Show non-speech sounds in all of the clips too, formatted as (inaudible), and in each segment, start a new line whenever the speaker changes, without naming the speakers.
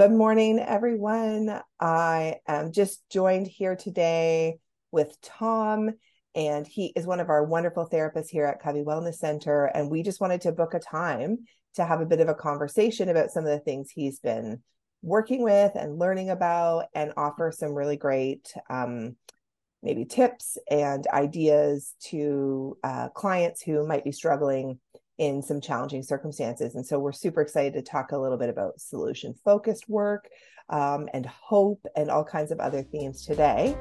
Good morning, everyone. I am just joined here today with Tom, and he is one of our wonderful therapists here at Covey Wellness Center. And we just wanted to book a time to have a bit of a conversation about some of the things he's been working with and learning about, and offer some really great um, maybe tips and ideas to uh, clients who might be struggling in some challenging circumstances. And so we're super excited to talk a little bit about solution focused work um, and hope and all kinds of other themes today.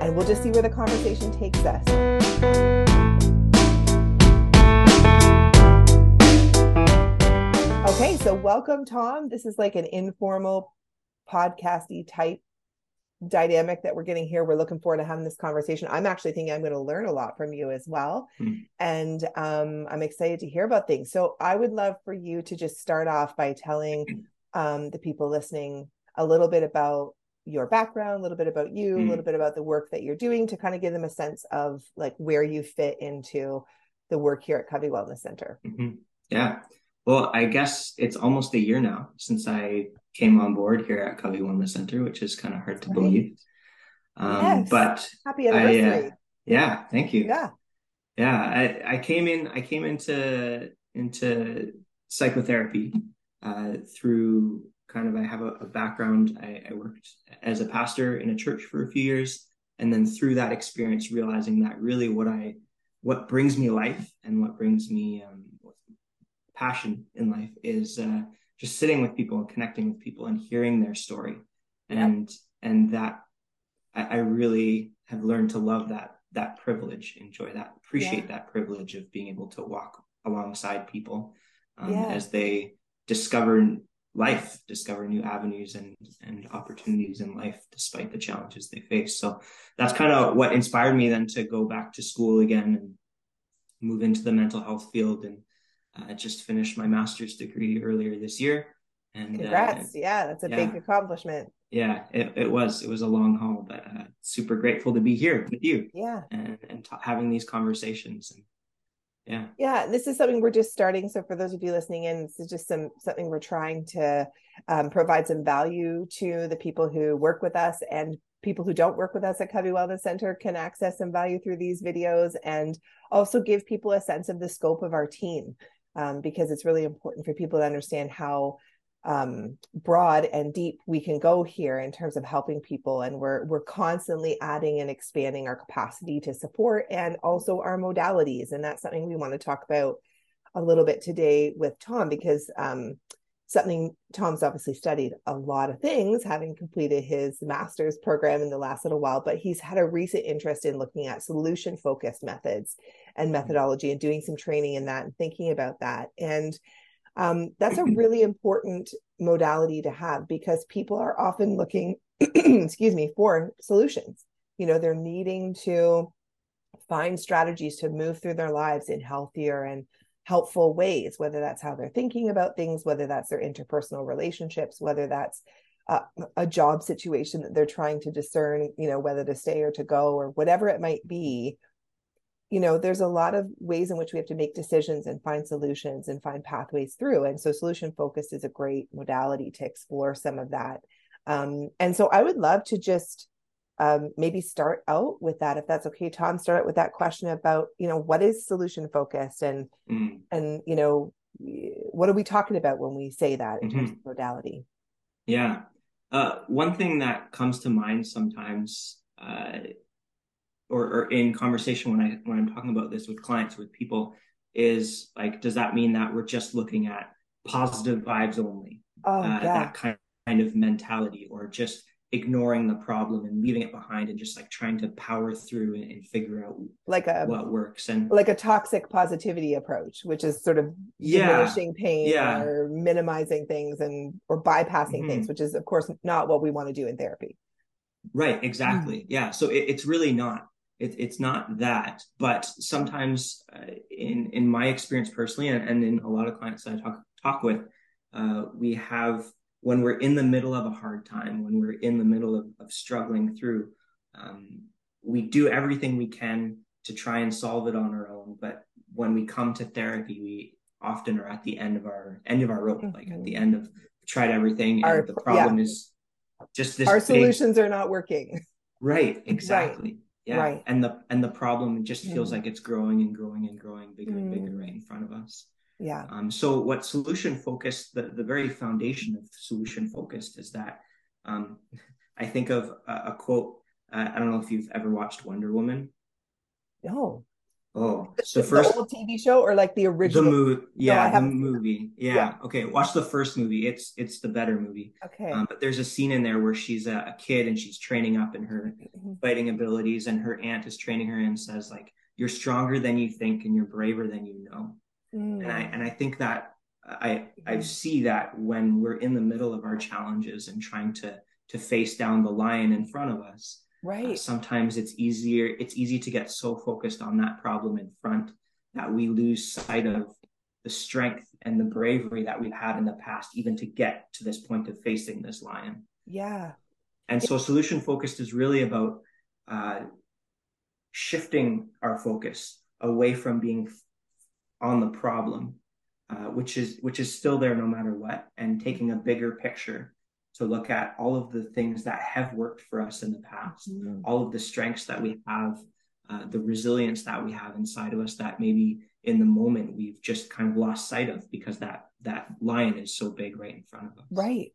And we'll just see where the conversation takes us. Okay, so welcome, Tom. This is like an informal podcasty type dynamic that we're getting here. We're looking forward to having this conversation. I'm actually thinking I'm going to learn a lot from you as well. Mm. And um, I'm excited to hear about things. So I would love for you to just start off by telling (clears throat) um, the people listening a little bit about your background, a little bit about you, mm. a little bit about the work that you're doing to kind of give them a sense of like where you fit into the work here at Covey Wellness Center.
Mm-hmm. Yeah. Well, I guess it's almost a year now since I came on board here at Covey Wellness Center, which is kind of hard to believe.
Um, yes. But happy anniversary! I, uh,
yeah, thank you.
Yeah,
yeah. I, I came in. I came into into psychotherapy uh, through kind of. I have a, a background. I, I worked as a pastor in a church for a few years, and then through that experience, realizing that really what I what brings me life and what brings me um, passion in life is uh, just sitting with people and connecting with people and hearing their story and and that I, I, really have learned to love that that privilege enjoy that appreciate yeah. that privilege of being able to walk alongside people um, yeah. as they discover life discover new avenues and and opportunities in life despite the challenges they face so that's kind of what inspired me then to go back to school again and move into the mental health field and I just finished my master's degree earlier this year.
And congrats. Uh, yeah, that's a yeah, big accomplishment.
Yeah, it, it was. It was a long haul, but uh, super grateful to be here with you.
Yeah.
And, and t- having these conversations. And yeah.
Yeah. This is something we're just starting. So for those of you listening in, this is just some something we're trying to um, provide some value to the people who work with us and people who don't work with us at Covey Wellness Center can access some value through these videos and also give people a sense of the scope of our team um, because it's really important for people to understand how um, broad and deep we can go here in terms of helping people. And we're we're constantly adding and expanding our capacity to support and also our modalities. And that's something we want to talk about a little bit today with tom because um, something tom's obviously studied a lot of things having completed his master's program in the last little while but he's had a recent interest in looking at solution focused methods and mm-hmm. methodology and doing some training in that and thinking about that. And um, that's a (clears throat) really important modality to have because people are often looking, (clears throat) excuse me, for solutions. You know, they're needing to find strategies to move through their lives in healthier and helpful ways, whether that's how they're thinking about things, whether that's their interpersonal relationships, whether that's uh, a job situation that they're trying to discern, you know, whether to stay or to go or whatever it might be you know there's a lot of ways in which we have to make decisions and find solutions and find pathways through. And so solution focused is a great modality to explore some of that. Um, and so i would love to just um, maybe start out with that if that's okay tom start out with that question about you know what is solution focused and mm. and you know what are we talking about when we say that in mm-hmm. terms of modality
yeah uh, one thing that comes to mind sometimes uh, or, or in conversation when I when I'm talking about this with clients with people is like, does that mean that we're just looking at positive vibes only?
Oh, uh, yeah.
That kind kind of mentality, or just ignoring the problem and leaving it behind and just like trying to power through and, and figure out
like a
what works and
like a toxic positivity approach which is sort of yeah, diminishing pain yeah. or minimizing things and or bypassing mm-hmm. things which is of course not what we want to do in therapy
right exactly mm-hmm. yeah so it, it's really not it, it's not that, but sometimes uh, in in my experience personally, and, and, in a lot of clients that I talk talk with, uh, we have when we're in the middle of a hard time, when we're in the middle of, of struggling through, um, we do everything we can to try and solve it on our own. But when we come to therapy, we often are at the end of our end of our rope, mm-hmm. like at the end of tried everything and
Our-
the problem
yeah.
is just this
our
big-
solutions are not working (laughs)
right exactly yeah
Right.
and the and the problem just feels
Mm.
like it's growing and growing and growing bigger and bigger
Mm.
right in front of us
yeah
um, so what solution focused, the, the very foundation of solution focused is that um, I think of a, a quote. Uh, I don't know if you've ever watched Wonder Woman.
no
Oh,
the,
so first
the tv show or like the
the
original
movie,
I
yeah, the movie, yeah.
Yeah.
Okay, watch the first movie. It's it's the better movie.
okay
Um, but there's a scene in there where she's a, a kid and she's training up in her
Mhm.
fighting abilities, and her aunt is training her and says like, "You're stronger than you think, and you're braver than you know." And I and I think that I I
Mhm.
see that when we're in the middle of our challenges and trying to to face down the lion in front of us, uh,
right
sometimes it's easier it's easy to get so focused on that problem in front that we lose sight of the strength and the bravery that we've had in the past, even to get to this point of facing this lion.
yeah
And so, solution focused is really about uh, shifting our focus away from being on the problem, uh, which is which is still there no matter what, and taking a bigger picture to look at all of the things that have worked for us in the past,
Mhm.
all of the strengths that we have, uh, the resilience that we have inside of us that maybe in the moment we've just kind of lost sight of because that that lion is so big right in front of us.
Right.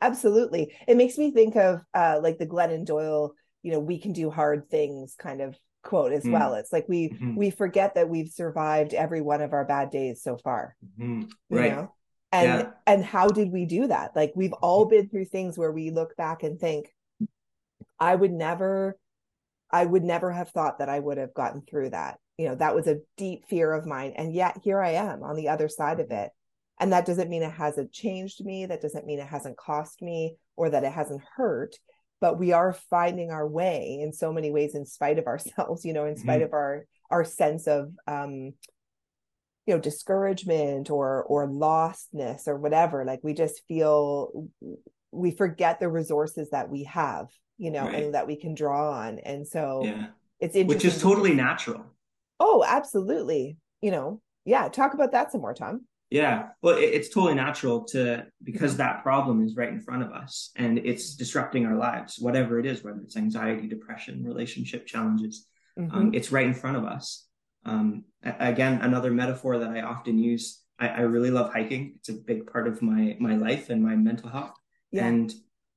Absolutely. It makes me think of uh like the Glennon Doyle, you know, we can do hard things kind of quote as
Mm.
well. It's like we
Mhm.
we forget that we've survived every one of our bad days so far,
Mhm.
you
Right.
know? And
Yeah.
and how did we do that? Like we've all been through things where we look back and think I would never I would never have thought that I would have gotten through that. You know, that was a deep fear of mine and yet here I am on the other side of it. And that doesn't mean it hasn't changed me. That doesn't mean it hasn't cost me or that it hasn't hurt. But we are finding our way in so many ways in spite of ourselves, (laughs) you know, in spite
Mhm.
of our our sense of um, you know, discouragement or or lostness or whatever. Like we just feel we forget the resources that we have, you know,
Right.
and that we can draw on. And so
Yeah.
it's interesting.
Which is totally natural.
Oh, absolutely. You know, yeah. Talk about that some more, Tom.
Yeah. Well, it, it's totally natural to because that problem is right in front of us and it's disrupting our lives, whatever it is, whether it's anxiety, depression, relationship challenges,
Mhm.
um, it's right in front of us. Um, again, another metaphor that I often use. I, I really love hiking. It's a big part of my my life and my mental health.
yeah.
And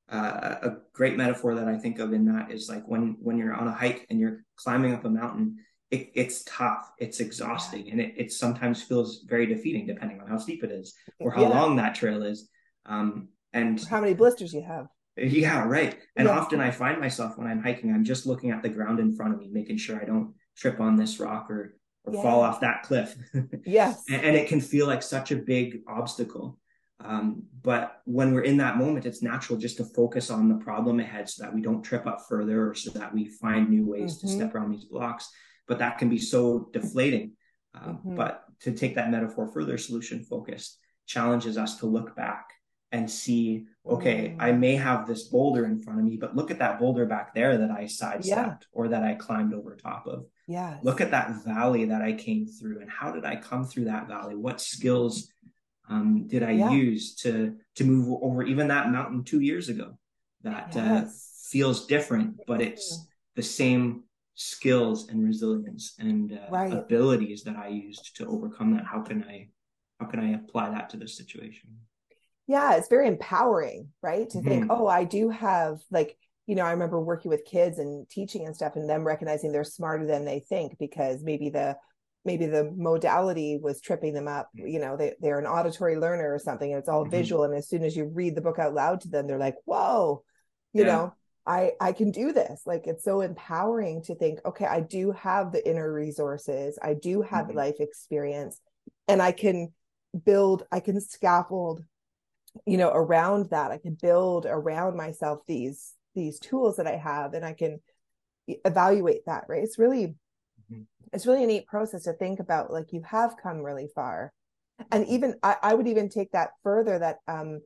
uh, a great metaphor that I think of in that is like when when you're on a hike and you're climbing up a mountain, it, it's tough, it's exhausting, and it, it sometimes feels very defeating depending on how steep it is or how
Yeah.
long that trail is. Um, and
How many blisters you have.
yeah, right. And
Yeah.
often I find myself when I'm hiking, I'm just looking at the ground in front of me, making sure I don't trip on this rock or or
Yeah.
fall off that cliff. (laughs)
Yes.
and, and it can feel like such a big obstacle. Um, but when we're in that moment, it's natural just to focus on the problem ahead so that we don't trip up further or so that we find new ways to
Mhm.
step around these blocks. But that can be so deflating. Um,
Mhm.
But to take that metaphor further, solution focused challenges us to look back and see, okay,
Mm.
I may have this boulder in front of me, but look at that boulder back there that I sidestepped or that I climbed over top of
Yeah.
look at that valley that I came through and how did I come through that valley? What skills um, did I
Yeah.
use to to move over even that mountain two years ago? That uh, feels different, but it's the same skills and resilience and uh,
Right.
abilities that I used to overcome that. How can I how can I apply that to this situation?
yeah it's very empowering right to think
Mhm.
oh i do have like you know i remember working with kids and teaching and stuff and them recognizing they're smarter than they think because maybe the maybe the modality was tripping them up you know they, they're an auditory learner or something and it's all
Mhm.
visual and as soon as you read the book out loud to them they're like whoa you
Yeah.
know i i can do this. Like it's so empowering to think okay i do have the inner resources. I do have
Mhm.
life experience and i can build i can scaffold you know around that. I can build around myself these these tools that i have and i can evaluate that right? It's really
Mhm.
it's really a neat process to think about like you have come really far. And even I, I would even take that further that um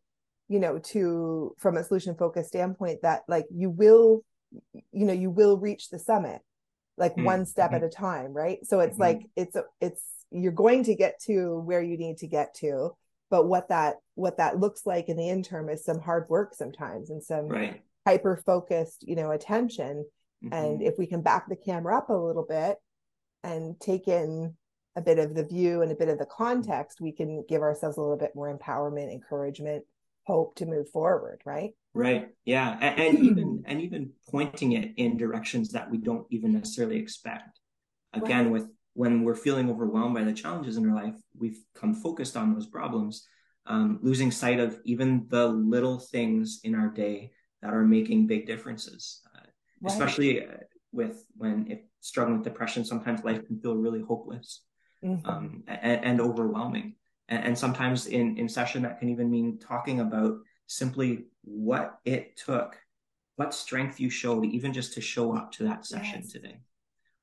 you know to from a solution focused standpoint that like you will you know you will reach the summit like
Mm,
one step
mhm.
at a time right? So it's
Mhm.
like it's a, it's you're going to get to where you need to get to but what that what that looks like in the interim is some hard work sometimes and some
right.
hyper focused you know attention. And if we can back the camera up a little bit and take in a bit of the view and a bit of the context we can give ourselves a little bit more empowerment encouragement hope to move forward right
Right. Yeah. And, and even (clears throat) and even pointing it in directions that we don't even necessarily expect. Again,
Right.
with when we're feeling overwhelmed by the challenges in our life, we've come focused on those problems, um, losing sight of even the little things in our day that are making big differences. Uh,
Right.
Especially uh, with when if struggling with depression, sometimes life can feel really hopeless
Mhm.
um, and, and overwhelming. And, and sometimes in, in session, that can even mean talking about simply what it took, what strength you showed, even just to show up to that session
Yes.
today.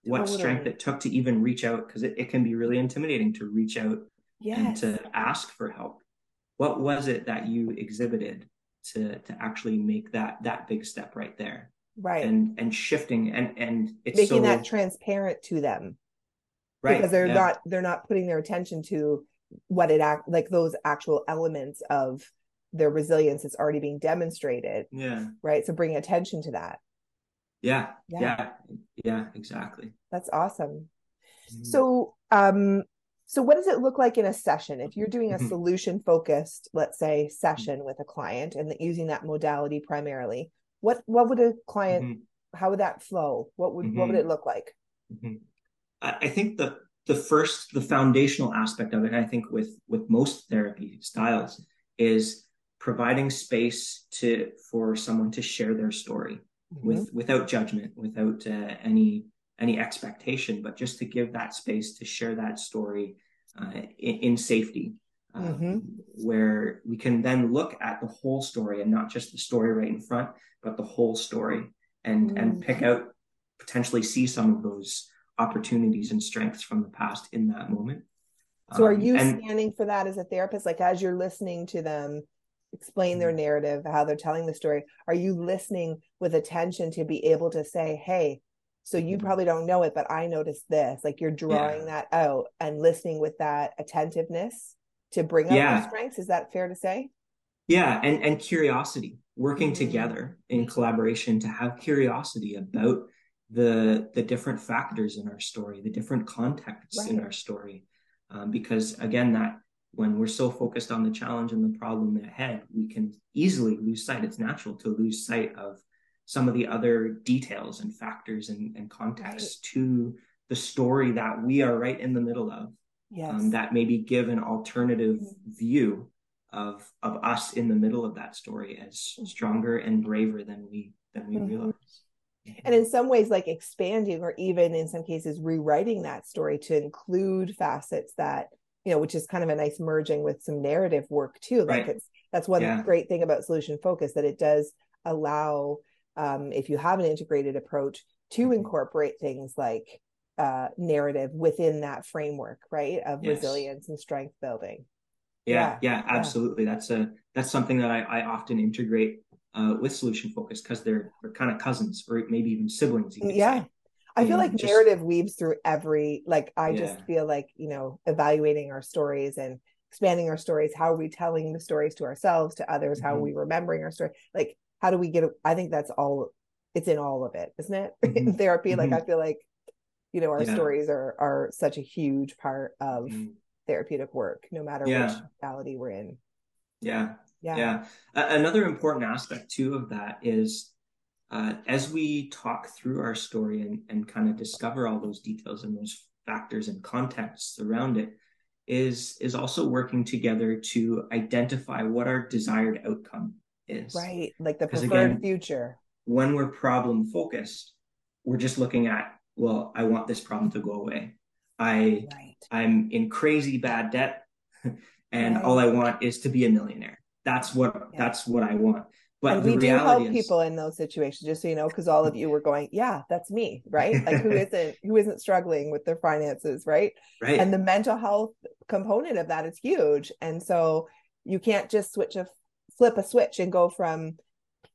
What
Totally.
strength it took to even reach out, because it, it can be really intimidating to reach out and to ask for help. What was it that you exhibited to to actually make that that big step right there?
right
And and shifting and and it's
making
so
that transparent to them
right
because they're
yeah.
not they're not putting their attention to what it act like those actual elements of their resilience is already being demonstrated
yeah
right so bring attention to that
yeah
Yeah.
yeah yeah exactly.
that's awesome
Mhm.
so um so what does it look like in a session if you're doing a
Mhm.
solution focused let's say session with a client and using that modality primarily what what would a client
Mhm.
how would that flow what would what would
Mhm.
it look like.
I, I think the the first the foundational aspect of it, I think with with most therapy styles, is providing space to for someone to share their story
Mm-hmm.
with without judgment, without uh, any any expectation, but just to give that space to share that story uh, in, in safety. Um,
Mhm.
Where we can then look at the whole story and not just the story right in front, but the whole story and
Mm.
and pick out potentially see some of those opportunities and strengths from the past in that moment.
So are
Um,
you
and
scanning for that as a therapist? Like as you're listening to them explain their
Mm-hmm.
narrative, how they're telling the story, are you listening with attention to be able to say, hey, so you
Mhm.
probably don't know it, but I noticed this. Like you're drawing
Yeah.
that out and listening with that attentiveness to bring up
Yeah.
those strengths. Is that fair to say?
yeah, and and curiosity, working
Mhm.
together in collaboration to have curiosity about the the different factors in our story, the different contexts in our story, um, because again, that when we're so focused on the challenge and the problem ahead, we can easily lose sight. It's natural to lose sight of some of the other details and factors and, and contexts to the story that we are right in the middle of.
Yes.
um, that maybe give an alternative
Mhm.
view of of us in the middle of that story as stronger and braver than we than we
Mhm.
realize.
And in some ways like expanding or even in some cases rewriting that story to include facets that you know which is kind of a nice merging with some narrative work too like
Right.
it's that's one
Yeah.
great thing about solution focus that it does allow um, if you have an integrated approach to
Mhm.
incorporate things like uh, narrative within that framework right of
Yes.
resilience and strength building
yeah,
Yeah,
yeah, absolutely. That's a that's something that I, I often integrate uh, with solution focus because they're they're kind of cousins or maybe even siblings.
Yeah
say.
i feel
know,
like
just-
narrative weaves through every like i just feel like you know evaluating our stories and expanding our stories how are we telling the stories to ourselves to others how are
Mhm.
we remembering our story like how do we get i think that's all it's in all of it isn't it in (laughs)
Mhm.
therapy like
Mhm.
i feel like you know our
Yeah.
stories are are such a huge part of
Mhm.
therapeutic work no matter
Yeah.
which modality we're in
Yeah,
yeah,
Yeah. A- another important aspect too of that is uh, as we talk through our story and, and kind of discover all those details and those factors and contexts around it is is also working together to identify what our desired outcome is.
right like the preferred
again-
future
When we're problem focused, we're just looking at, well, I want this problem to go away. I
right
I'm in crazy bad debt (laughs) and
Right.
all I want is to be a millionaire. That's what
Yeah.
that's what I want. But
and we do help
is
people in those situations just so you know because all of you were going yeah that's me right like who (laughs) isn't who isn't struggling with their finances right
right.
and the mental health component of that is huge and so you can't just switch a flip a switch and go from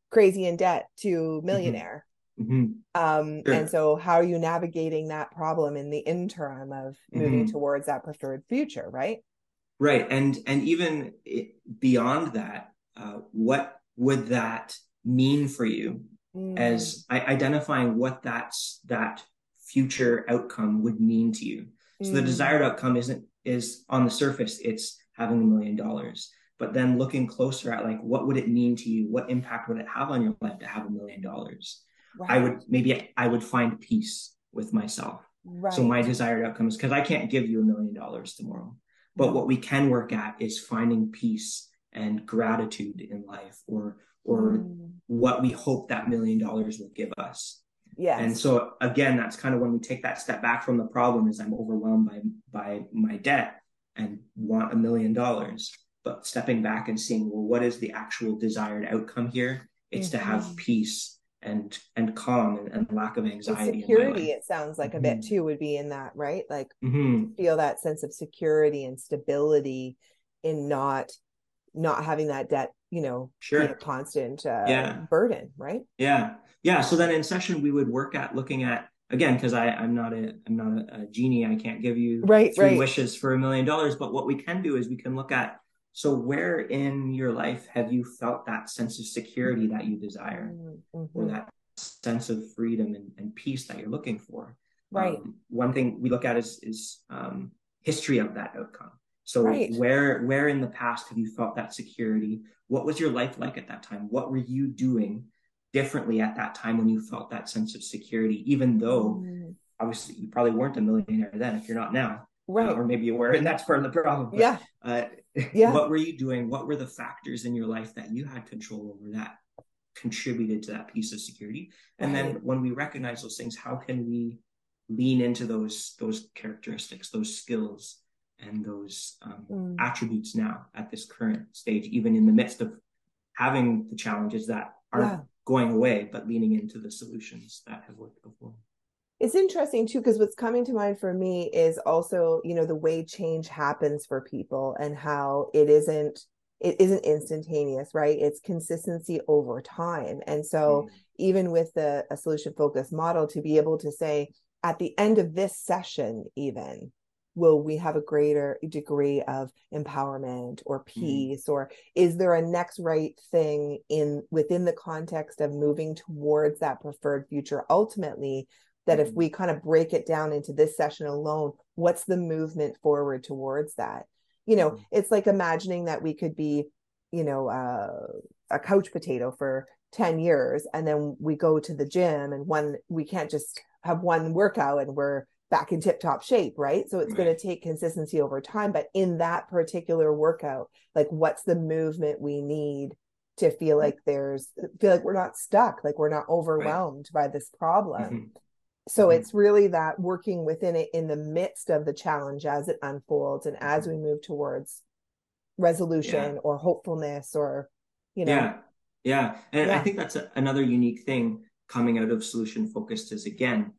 crazy in debt to millionaire
Mhm.
um
Sure.
and so how are you navigating that problem in the interim of moving
Mhm.
towards that preferred future right
right. And and even beyond that uh, what would that mean for you mm. as identifying what that's that future outcome would mean to you? So mm. the desired outcome isn't is on the surface it's having a million dollars. But then looking closer at like what would it mean to you? What impact would it have on your life to have a million dollars? I would maybe i would find peace with myself. Right. so my desired outcome is because i can't give you a million dollars tomorrow but what we can work at is finding peace and gratitude in life or or mm. what we hope that million dollars will give us
yeah
and so again that's kind of when we take that step back from the problem is i'm overwhelmed by by my debt and want a million dollars but stepping back and seeing well what is the actual desired outcome here it's mm-hmm. to have mm-hmm. peace and and calm and, and lack of anxiety
security it sounds like mm-hmm. a bit mm-hmm. too would be in that right like mm-hmm. feel that sense of security and stability in not not having that debt you know
sure
a constant uh, yeah. burden right
yeah yeah so then in session we would work at looking at again because i i'm not a i'm not a, a, genie i can't give you
right
three
right.
wishes for a million dollars but what we can do is we can look at so where in your life have you felt that sense of security that you desire mm-hmm. or that sense of freedom and, and, peace that you're looking for
right um,
one thing we look at is is um, history of that outcome so right. where where in the past have you felt that security? What was your life like at that time? What were you doing differently at that time when you felt that sense of security, even though mm. obviously you probably weren't a millionaire then if you're not now.
Uh, right.
Uh, or maybe you were, and that's part of the problem.
But, yeah.
Uh, yeah. What were you doing? What were the factors in your life that you had control over that contributed to that piece of security? And right. then when we recognize those things, how can we lean into those those characteristics, those skills, and those um, mm. attributes now at this current stage, even in the midst of having the challenges that are yeah. going away, but leaning into the solutions that have worked before.
It's interesting too, because what's coming to mind for me is also, you know, the way change happens for people and how it isn't it isn't instantaneous, right? It's consistency over time. And so mm. even with the a solution focused model, to be able to say at the end of this session, even will we have a greater degree of empowerment or mm-hmm. peace mm. or is there a next right thing in within the context of moving towards that preferred future ultimately that if mm-hmm. we kind of break it down into this session alone what's the movement forward towards that you know mm. it's like imagining that we could be you know uh, a couch potato for 10 years and then we go to the gym and one we can't just have one workout and we're back in tip top shape, right? So it's right. going to take consistency over time. But in that particular workout, like what's the movement we need to feel like there's, feel like we're not stuck, like we're not overwhelmed right. by this problem. Mm-hmm. So mm-hmm. it's really that working within it in the midst of the challenge as it unfolds and as mm-hmm. we move towards resolution yeah. or hopefulness or, you know.
Yeah. Yeah. And yeah. I think that's a, another unique thing coming out of solution focused is again,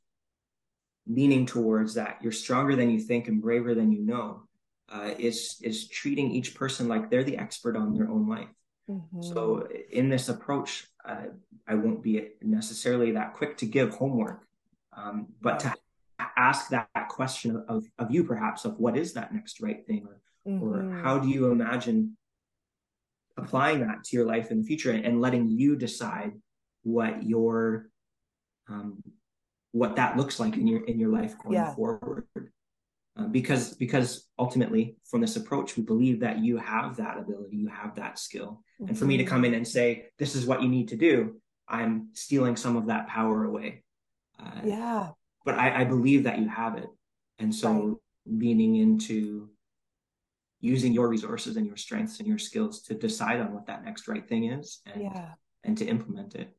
leaning towards that you're stronger than you think and braver than you know uh, is is treating each person like they're the expert on their own life mm-hmm. so in this approach uh, i won't be necessarily that quick to give homework um, but to ask that, question of, of you perhaps of what is that next right thing or, mm-hmm. or how do you imagine applying that to your life in the future and, and letting you decide what your um, what that looks like in your in your life going yeah. forward uh, because because ultimately from this approach we believe that you have that ability you have that skill mm-hmm. and for me to come in and say this is what you need to do i'm stealing some of that power away
uh, yeah.
But I, I, believe that you have it. And so leaning into using your resources and your strengths and your skills to decide on what that next right thing is and
yeah.
and to implement it.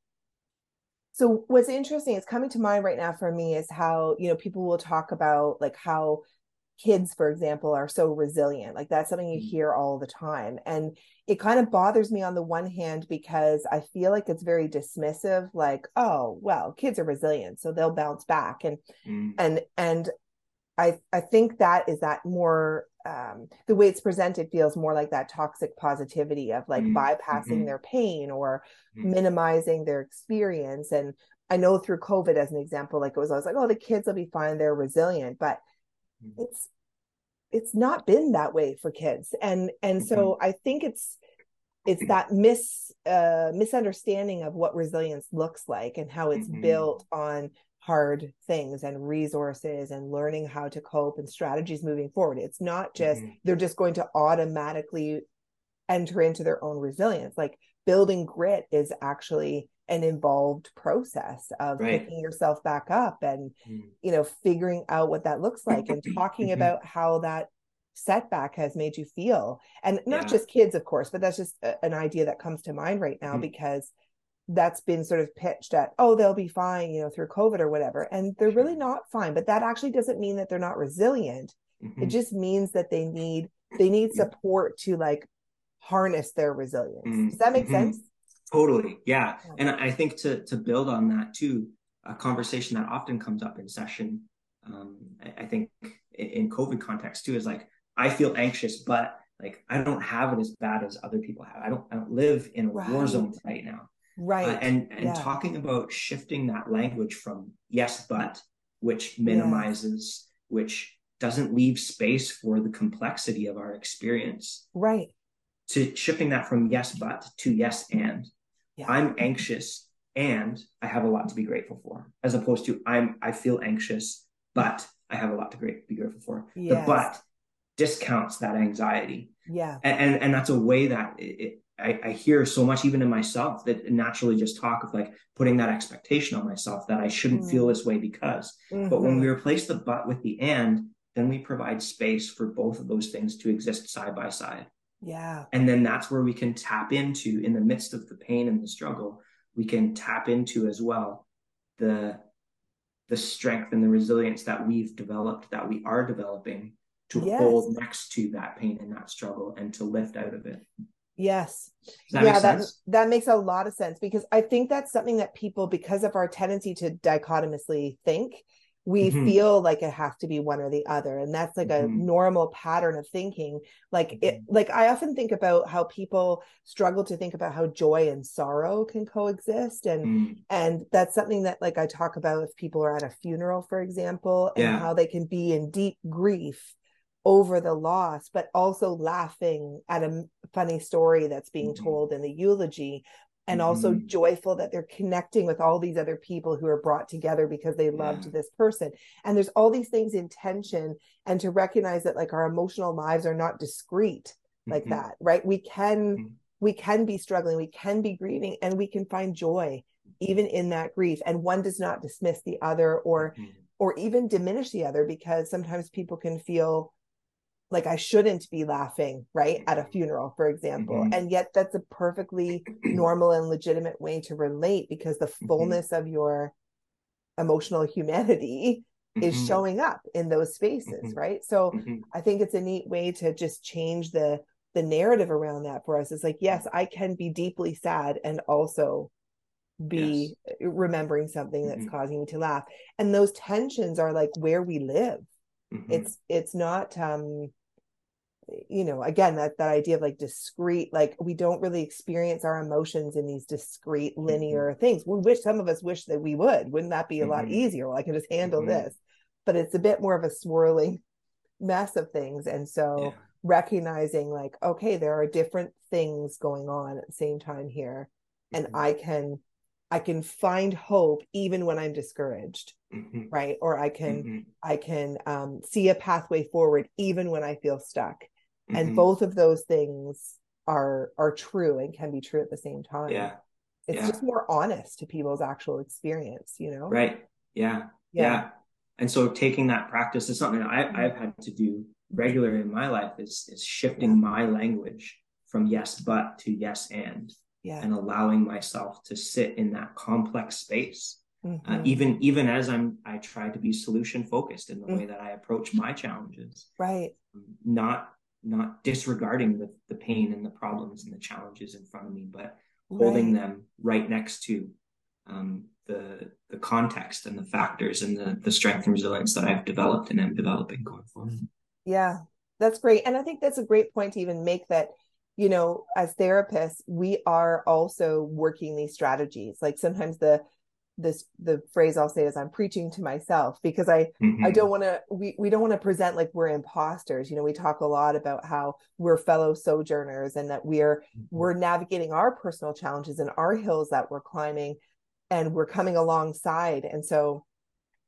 So what's interesting is coming to mind right now for me is how you know people will talk about like how kids for example are so resilient like that's something you mm. hear all the time and it kind of bothers me on the one hand because i feel like it's very dismissive like oh well kids are resilient so they'll bounce back and mm. and and i i think that is that more um, the way it's presented feels more like that toxic positivity of like mm-hmm. bypassing mm-hmm. their pain or mm-hmm. minimizing their experience. And I know through COVID, as an example, like it was, always like, oh, the kids will be fine, they're resilient, but. It's it's not been that way for kids and and mm-hmm. so i think it's it's that mis uh misunderstanding of what resilience looks like and how it's mm-hmm. built on hard things and resources and learning how to cope and strategies moving forward it's not just mm-hmm. they're just going to automatically enter into their own resilience like building grit is actually an involved process of right. picking yourself back up and mm. you know figuring out what that looks like and (clears throat) talking mm-hmm. about how that setback has made you feel and not yeah. just kids of course but that's just a, an idea that comes to mind right now mm. because that's been sort of pitched at oh they'll be fine you know through covid or whatever and they're really not fine but that actually doesn't mean that they're not resilient mm-hmm. it just means that they need they need support to like harness their resilience mm-hmm. does that make mm-hmm. sense
Totally. Yeah. And I think to to build on that too, a conversation that often comes up in session, um, I, I, think in COVID context too, is like, I feel anxious, but like I don't have it as bad as other people have. I don't I don't live in a right. war zone right now.
Right. Uh,
and and yeah. talking about shifting that language from yes, but, which minimizes, yeah. which doesn't leave space for the complexity of our experience.
Right.
To shifting that from yes, but to yes, and yeah. I'm anxious and I have a lot to be grateful for, as opposed to I'm I feel anxious, but I have a lot to great, be grateful for. Yes. The but discounts that anxiety.
Yeah.
And and, and that's a way that it, it, I, I hear so much even in myself that naturally just talk of like putting that expectation on myself that I shouldn't mm. feel this way because. Mm-hmm. But when we mm-hmm. replace the but with the and, then we provide space for both of those things to exist side by side.
Yeah.
And then that's where we can tap into in the midst of the pain and the struggle, we can tap into as well the the strength and the resilience that we've developed that we are developing to yes. hold next to that pain and that struggle and to lift out of it.
Yes. That yeah, that that makes a lot of sense because I think that's something that people because of our tendency to dichotomously think we mm-hmm. feel like it has to be one or the other and that's like mm-hmm. a normal pattern of thinking like it mm-hmm. like i often think about how people struggle to think about how joy and sorrow can coexist and mm. and that's something that like i talk about if people are at a funeral for example and yeah. how they can be in deep grief over the loss but also laughing at a funny story that's being mm-hmm. told in the eulogy and mm-hmm. also joyful that they're connecting with all these other people who are brought together because they loved yeah. this person and there's all these things in tension and to recognize that like our emotional lives are not discrete like mm-hmm. that right we can mm-hmm. we can be struggling we can be grieving and we can find joy even in that grief and one does not dismiss the other or mm-hmm. or even diminish the other because sometimes people can feel like I shouldn't be laughing, right, at a funeral, for example. Mm-hmm. And yet that's a perfectly (clears throat) normal and legitimate way to relate because the mm-hmm. fullness mm-hmm. of your emotional humanity mm-hmm. is showing up in those spaces, mm-hmm. right? So mm-hmm. I think it's a neat way to just change the the narrative around that for us. It's like, yes, I can be deeply sad and also be yes. remembering something that's causing me to laugh. And those tensions are like where we live. It's it's not um you know again that that idea of like discrete like we don't really experience our emotions in these discrete mm-hmm. linear mm-hmm. things we wish some of us wish that we would wouldn't that be a mm-hmm. lot easier well i can just handle mm-hmm. this but it's a bit more of a swirling mess of things and so yeah. recognizing like okay there are different things going on at the same time here and mm-hmm. i can i can find hope even when i'm discouraged mm-hmm. right or i can i can um, see a pathway forward even when i feel stuck mm-hmm. and both of those things are are true and can be true at the same time
yeah
it's
yeah.
just more honest to people's actual experience you know
right yeah. yeah. yeah and so taking that practice is something I, mm-hmm. i've had to do regularly in my life is is shifting my language from yes but to yes and
yeah.
and allowing myself to sit in that complex space uh,
mm-hmm.
uh, even even as i'm i try to be solution focused in the mm-hmm. way that i approach my challenges
right
not not disregarding the, the pain and the problems and the challenges in front of me, but holding right. them right next to um, the the context and the factors and the the strength and resilience that I've developed and am developing going forward.
Yeah, that's great, and I think that's a great point to even make that. You know, as therapists, we are also working these strategies. Like sometimes the this the phrase I'll say is I'm preaching to myself because I mm-hmm. I don't want to we we don't want to present like we're imposters. You know, we talk a lot about how we're fellow sojourners and that we're mm-hmm. we're navigating our personal challenges and our hills that we're climbing and we're coming alongside. And so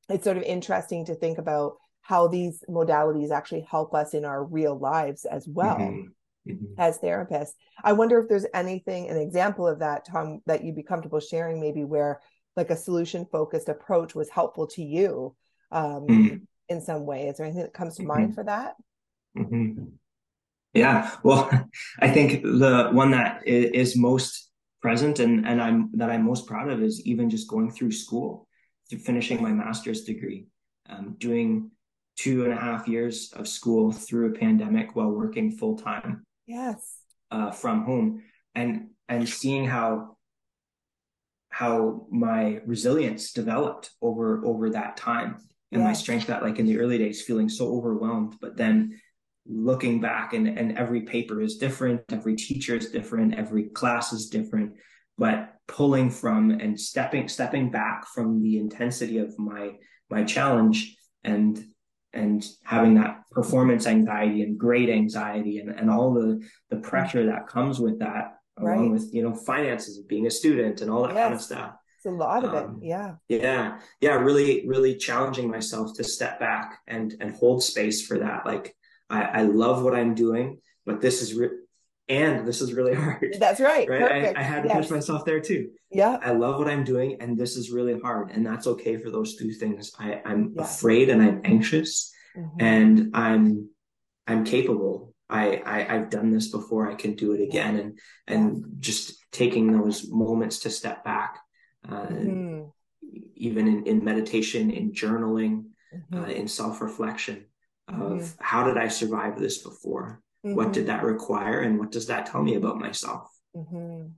it's sort of interesting to think about how these modalities actually help us in our real lives as well. Mm-hmm. Mm-hmm. as therapists. I wonder if there's anything, an example of that, Tom, that you'd be comfortable sharing, maybe where like a solution focused approach was helpful to you um, mm. in some way. Is there anything that comes to mm-hmm. mind for that?
Mm-hmm. Yeah, well, (laughs) I think the one that is most present and and I'm that I'm most proud of is even just going through school, through finishing my master's degree, um, doing two and a half years of school through a pandemic while working full time.
Yes.
Uh, from home, and and seeing how how my resilience developed over over that time and yeah. my strength that like in the early days feeling so overwhelmed but then looking back and and every paper is different every teacher is different every class is different but pulling from and stepping stepping back from the intensity of my my challenge and and having that performance anxiety and grade anxiety and, and all the the pressure that comes with that right. along with you know finances of being a student and all that yes. kind of stuff.
It's a lot of um, it yeah.
yeah. Yeah really really challenging myself to step back and and hold space for that. Like i i love what i'm doing but this is re- and this is really (laughs) hard.
That's right.
Right? I, I, had to yes. push myself there too.
Yeah.
I love what i'm doing and this is really hard and that's okay for those two things. I i'm yeah. afraid and i'm anxious mm-hmm. and i'm i'm capable I, I I've done this before. I can do it again, and and just taking those moments to step back, uh, mm-hmm. even in, in meditation, in journaling, mm-hmm. uh, in self reflection of mm-hmm. how did I survive this before? What did mm-hmm. that require, and what does that tell me about myself?
Mm-hmm.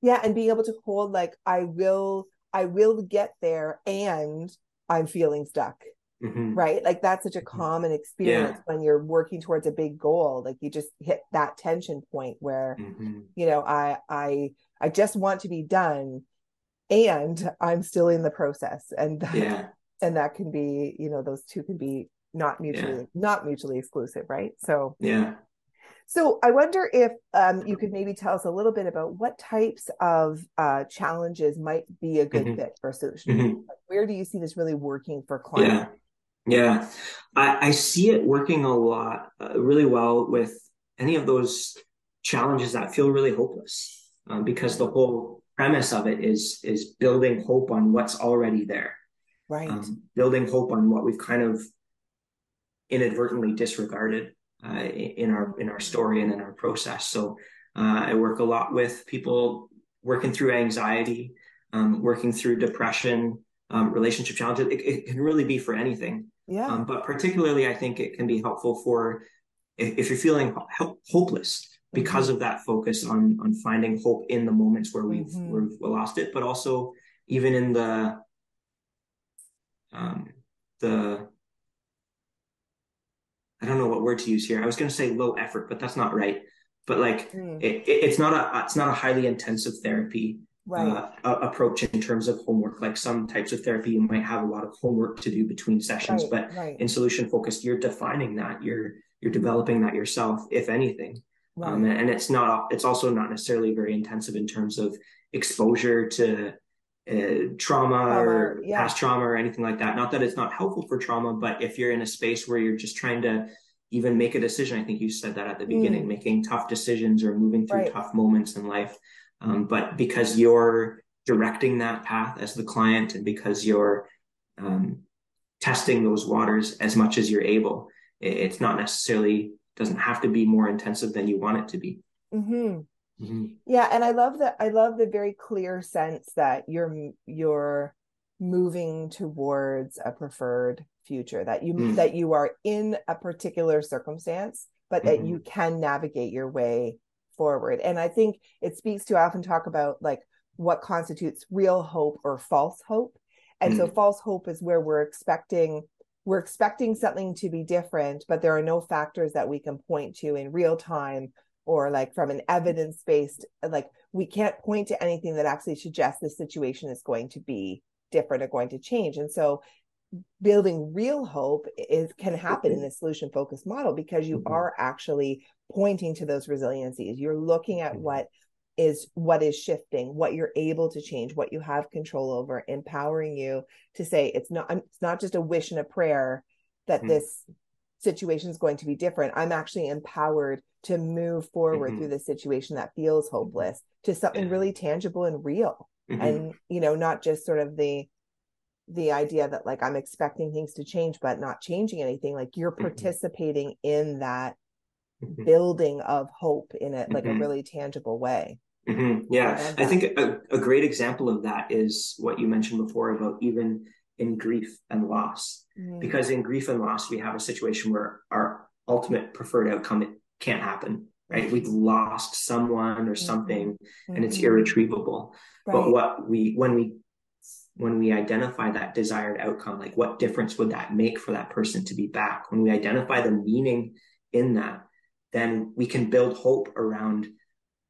Yeah, and being able to hold like I will I will get there, and I'm feeling stuck Mm-hmm. right like that's such a mm-hmm. common experience yeah. when you're working towards a big goal like you just hit that tension point where mm-hmm. you know i i i just want to be done and i'm still in the process and that, yeah. and that can be you know those two can be not mutually yeah. not mutually exclusive right so
yeah
so I wonder if um, you could maybe tell us a little bit about what types of uh, challenges might be a good mm-hmm. fit for a solution. Mm-hmm. Like where do you see this really working for clients?
Yeah, I, I see it working a lot, uh, really well with any of those challenges that feel really hopeless, um, because the whole premise of it is is building hope on what's already there,
right? Um,
building hope on what we've kind of inadvertently disregarded uh, in our in our story and in our process. So uh, I work a lot with people working through anxiety, um, working through depression, um, relationship challenges. It, it, can really be for anything.
Yeah. Um,
but particularly, I think it can be helpful for if, if you're feeling ho- hopeless because mm-hmm. of that focus on on finding hope in the moments where we've mm-hmm. we've lost it, but also even in the um, the I don't know what word to use here. I was going to say low effort, but that's not right. But like mm. it, it, it's not a it's not a highly intensive therapy
right.
uh, approach in terms of homework. Like some types of therapy, you might have a lot of homework to do between sessions, right, but right. in solution focused, you're defining that. You're you're developing that yourself, if anything. Right. Um, and it's not. It's also not necessarily very intensive in terms of exposure to uh, trauma, or yeah. past trauma or anything like that. Not that it's not helpful for trauma, but if you're in a space where you're just trying to even make a decision, I think you said that at the beginning, mm. making tough decisions or moving through tough moments in life, um, but because you're directing that path as the client and because you're um, testing those waters as much as you're able, it's not necessarily doesn't have to be more intensive than you want it to be.
Mm-hmm. Mm-hmm. Yeah, and I love that. I love the very clear sense that you're you're moving towards a preferred future that you mm. that you are in a particular circumstance but that mm-hmm. you can navigate your way forward. And I think it speaks to I often talk about like what constitutes real hope or false hope. And mm. so false hope is where we're expecting we're expecting something to be different, but there are no factors that we can point to in real time or like from an evidence based like we can't point to anything that actually suggests the situation is going to be different or going to change. And so building real hope is can happen in this solution focused model because you mm-hmm. are actually pointing to those resiliencies. You're looking at mm-hmm. what is what is shifting, what you're able to change, what you have control over, empowering you to say it's not it's not just a wish and a prayer that mm-hmm. this situation is going to be different. I'm actually empowered to move forward mm-hmm. through this situation that feels mm-hmm. hopeless to something really tangible and real. Mm-hmm. And you know, not just sort of the the idea that like I'm expecting things to change but not changing anything. Like you're mm-hmm. participating in that mm-hmm. building of hope in it like a really tangible way.
Mm-hmm. Yeah, I think a, a great example of that is what you mentioned before about even in grief and loss. Mm-hmm. Because in grief and loss, we have a situation where our ultimate preferred outcome can't happen, right? We've lost someone or mm-hmm. something mm-hmm. and it's mm-hmm. irretrievable. Right. But what we, when we, when we identify that desired outcome, like what difference would that make for that person to be back? When we identify the meaning in that, then we can build hope around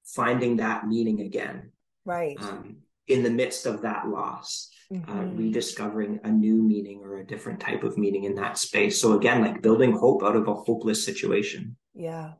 finding that meaning again.
Right. Um,
in the midst of that loss, uh, mm-hmm. uh, rediscovering a new meaning or a different type of meaning in that space. So again, like building hope out of a hopeless situation.
Yeah.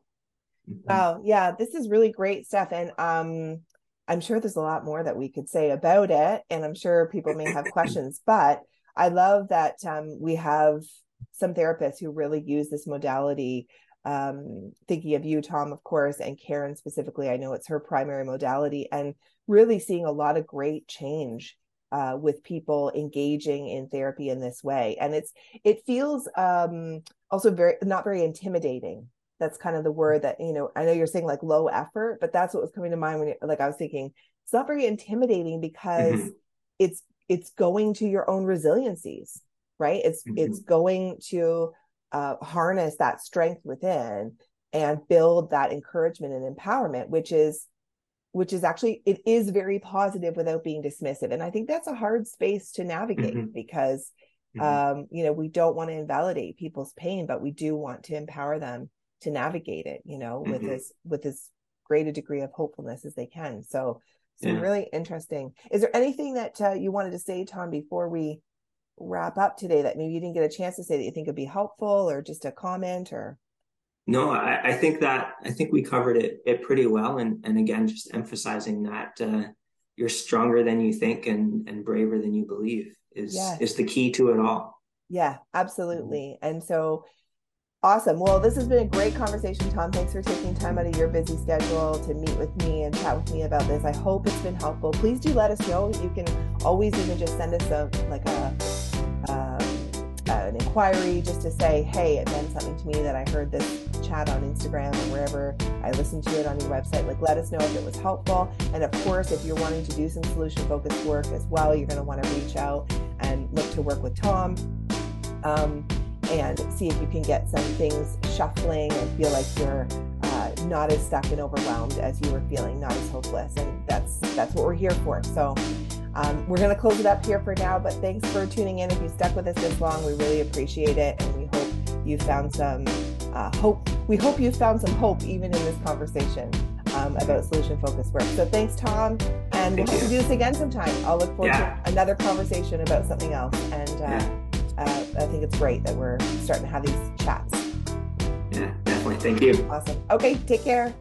Mm-hmm. Wow. Yeah. This is really great stuff. And um, I'm sure there's a lot more that we could say about it. And I'm sure people may have questions, but I love that um, we have some therapists who really use this modality um, thinking of you, Tom, of course, and Karen specifically. I know it's her primary modality, and really seeing a lot of great change uh, with people engaging in therapy in this way. And it's it feels um, also very not very intimidating. That's kind of the word that you know. I know you're saying like low effort, but that's what was coming to mind when you, like I was thinking it's not very intimidating because mm-hmm. it's it's going to your own resiliencies, right? It's mm-hmm. it's going to uh, harness that strength within and build that encouragement and empowerment which is which is actually it is very positive without being dismissive and i think that's a hard space to navigate mm-hmm. because mm-hmm. um you know we don't want to invalidate people's pain but we do want to empower them to navigate it you know with mm-hmm. this with as great a degree of hopefulness as they can so so yeah. really interesting is there anything that uh, you wanted to say tom before we wrap up today that maybe you didn't get a chance to say that you think would be helpful or just a comment or
no I, I think that i think we covered it it pretty well and and again just emphasizing that uh, you're stronger than you think and and braver than you believe is yes. is the key to it all
yeah absolutely mm-hmm. and so Awesome. Well, this has been a great conversation, Tom. Thanks for taking time out of your busy schedule to meet with me and chat with me about this. I hope it's been helpful. Please do let us know. You can always even just send us a like a an inquiry just to say, hey, it meant something to me that I heard this chat on Instagram or wherever I listened to it on your website. Like, let us know if it was helpful. And of course, if you're wanting to do some solution focused work as well, you're going to want to reach out and look to work with Tom. Um, and see if you can get some things shuffling and feel like you're uh, not as stuck and overwhelmed as you were feeling, not as hopeless. And that's that's what we're here for. So um, we're going to close it up here for now, but thanks for tuning in. If you stuck with us this long, we really appreciate it. And we hope you found some uh, hope. We hope you found some hope even in this conversation um, about solution focused work. So thanks, Tom. And Thank we'll have to do this again sometime. I'll look forward yeah. to another conversation about something else. And uh, yeah. Uh, I think it's great that we're starting to have these chats.
Yeah, definitely. Thank you.
Awesome. Okay, take care.